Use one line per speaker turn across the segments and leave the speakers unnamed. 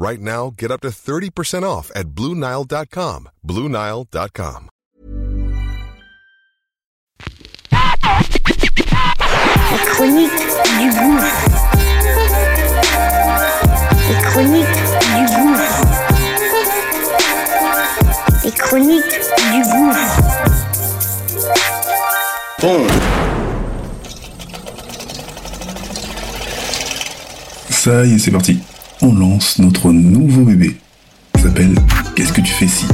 Right now, get up to 30% off at BlueNile.com. BlueNile.com.
Les chroniques du gouffre. Les chroniques du gouffre. Les chroniques du gouffre.
Ça y est, c'est parti. On lance notre nouveau bébé. Ça s'appelle Qu'est-ce que tu fais si?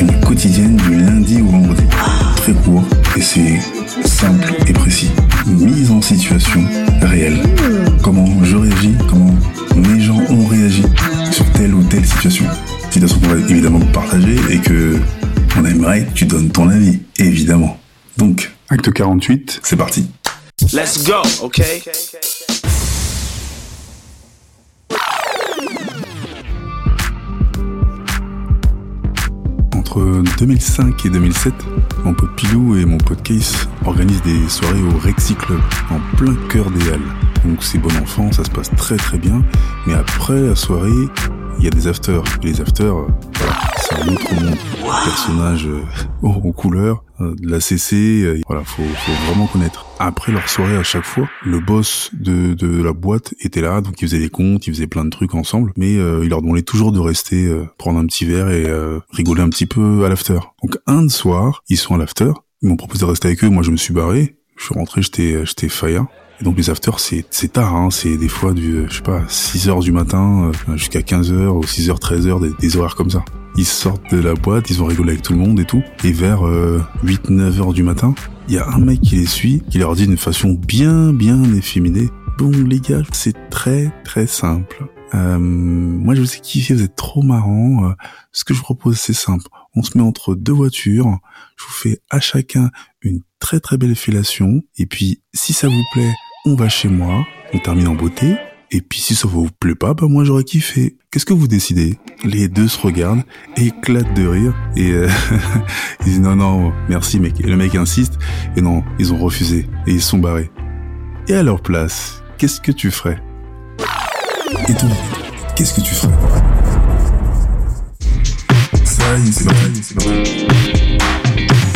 Une quotidienne du lundi au vendredi. Très court et c'est simple et précis. Mise en situation réelle. Comment je réagis, comment mes gens ont réagi sur telle ou telle situation? Situation qu'on va évidemment partager et que on aimerait que tu donnes ton avis, évidemment. Donc, acte 48, c'est parti.
Let's go, okay?
Entre 2005 et 2007, mon pote Pilou et mon pote Case organisent des soirées au Rexy Club, en plein cœur des Halles. Donc c'est bon enfant, ça se passe très très bien, mais après la soirée, il y a des afters. Et les afters, euh, voilà, c'est un autre monde. Personnages euh, aux couleurs, euh, de la CC, euh, voilà, faut, faut vraiment connaître. Après leur soirée à chaque fois, le boss de, de la boîte était là, donc ils faisaient des comptes, ils faisaient plein de trucs ensemble, mais euh, il leur demandait toujours de rester, euh, prendre un petit verre et euh, rigoler un petit peu à l'after. Donc un soir, ils sont à l'after, ils m'ont proposé de rester avec eux, moi je me suis barré, je suis rentré, j'étais j'étais fire. Et donc les afters c'est c'est tard hein, c'est des fois du euh, je sais pas 6 heures du matin euh, jusqu'à 15 heures ou 6 heures 13 heures des horaires comme ça. Ils sortent de la boîte, ils ont rigolé avec tout le monde et tout et vers 8 9 heures du matin, il y a un mec qui les suit, qui leur dit d'une façon bien bien efféminée "Bon les gars, c'est très très simple. Euh, moi je vous ai kiffé, vous êtes trop marrants. Euh, ce que je vous propose c'est simple. On se met entre deux voitures, je vous fais à chacun une très très belle fellation et puis si ça vous plaît, on va chez moi, on termine en beauté, et puis si ça vous plaît pas, bah moi j'aurais kiffé. Qu'est-ce que vous décidez? Les deux se regardent, éclatent de rire, et euh, ils disent non non, merci mec. Et le mec insiste, et non, ils ont refusé, et ils sont barrés. Et à leur place, qu'est-ce que tu ferais? Et toi, qu'est-ce que tu ferais? Ça y est, c'est parti, c'est parti.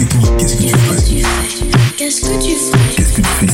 Et toi, qu'est-ce que tu ferais?
Qu'est-ce que tu fais
Qu'est-ce que tu fais?